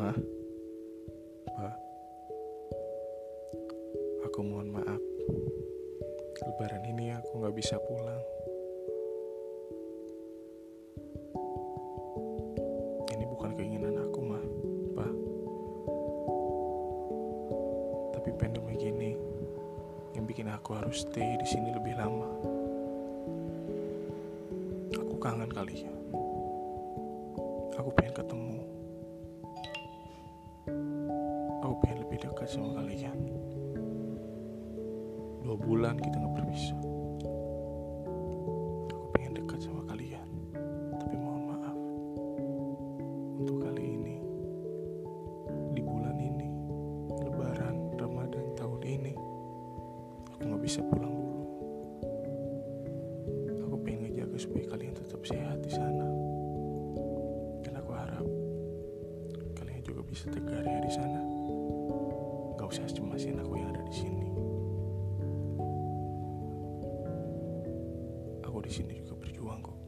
Ma, Ma, aku mohon maaf. Lebaran ini aku gak bisa pulang. Ini bukan keinginan aku, Ma, Pa. Tapi pandemi gini yang bikin aku harus stay di sini lebih lama. Aku kangen kali ya. Aku pengen ketemu. Dekat sama kalian. Dua bulan kita nggak berpisah. Aku pengen dekat sama kalian. Tapi mohon maaf. Untuk kali ini. Di bulan ini. Lebaran, Ramadan tahun ini. Aku nggak bisa pulang dulu. Aku pengen ngejaga supaya kalian tetap sehat di sana. Dan aku harap kalian juga bisa tegar ya di sana. Usah cemasin aku yang ada di sini. Aku di sini juga berjuang kok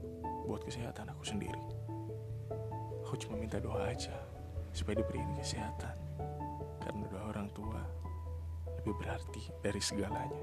buat kesehatan aku sendiri. Aku cuma minta doa aja supaya diberi kesehatan. Karena doa orang tua lebih berarti dari segalanya.